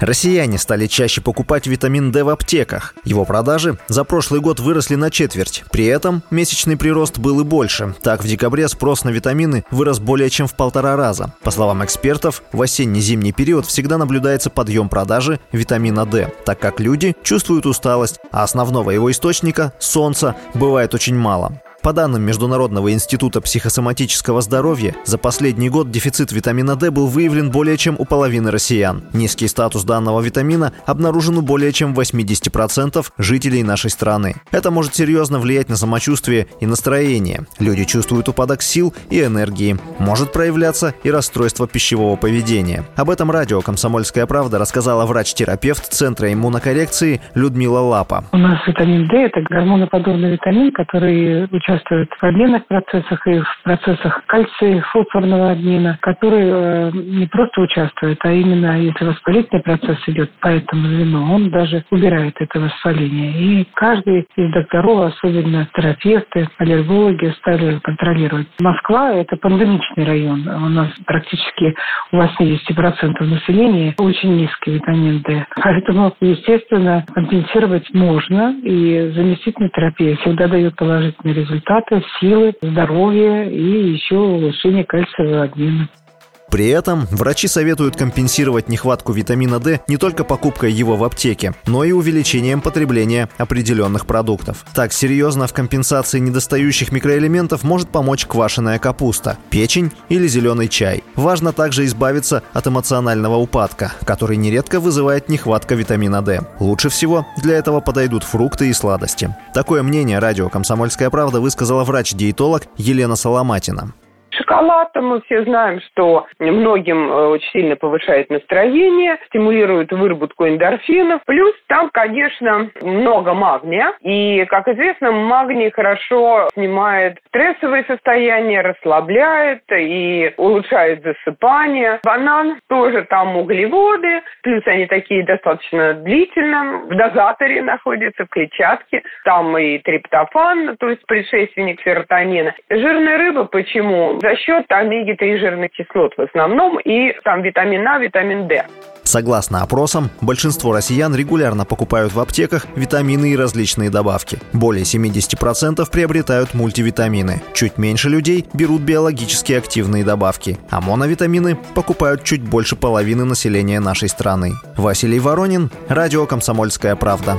Россияне стали чаще покупать витамин D в аптеках. Его продажи за прошлый год выросли на четверть. При этом месячный прирост был и больше. Так, в декабре спрос на витамины вырос более чем в полтора раза. По словам экспертов, в осенне-зимний период всегда наблюдается подъем продажи витамина D, так как люди чувствуют усталость, а основного его источника, солнца, бывает очень мало. По данным Международного института психосоматического здоровья, за последний год дефицит витамина D был выявлен более чем у половины россиян. Низкий статус данного витамина обнаружен у более чем 80% жителей нашей страны. Это может серьезно влиять на самочувствие и настроение. Люди чувствуют упадок сил и энергии. Может проявляться и расстройство пищевого поведения. Об этом радио «Комсомольская правда» рассказала врач-терапевт Центра иммунокоррекции Людмила Лапа. У нас витамин D – это гормоноподобный витамин, который участвуют в обменных процессах и в процессах кальция фосфорного обмена, который э, не просто участвует, а именно если воспалительный процесс идет по этому звену, он даже убирает это воспаление. И каждый из докторов, особенно терапевты, аллергологи, стали контролировать. Москва – это пандемичный район. У нас практически у 80% населения очень низкий витамин D. Поэтому, естественно, компенсировать можно, и заместительная терапия всегда дает положительный результат результаты, силы, здоровья и еще улучшение кальциевого обмена. При этом врачи советуют компенсировать нехватку витамина D не только покупкой его в аптеке, но и увеличением потребления определенных продуктов. Так серьезно в компенсации недостающих микроэлементов может помочь квашеная капуста, печень или зеленый чай. Важно также избавиться от эмоционального упадка, который нередко вызывает нехватка витамина D. Лучше всего для этого подойдут фрукты и сладости. Такое мнение радио «Комсомольская правда» высказала врач-диетолог Елена Соломатина. Шоколад, мы все знаем, что многим э, очень сильно повышает настроение, стимулирует выработку эндорфинов. Плюс там, конечно, много магния. И, как известно, магний хорошо снимает стрессовые состояния, расслабляет и улучшает засыпание. Банан тоже там углеводы, плюс они такие достаточно длительно, в дозаторе находятся, в клетчатке. Там и триптофан, то есть предшественник серотонина. Жирная рыба почему? За счет омеги-3 жирных кислот в основном и там витамин А, витамин D. Согласно опросам, большинство россиян регулярно покупают в аптеках витамины и различные добавки. Более 70% приобретают мультивитамины. Чуть меньше людей берут биологически активные добавки. А моновитамины покупают чуть больше половины населения нашей страны. Василий Воронин, Радио «Комсомольская правда».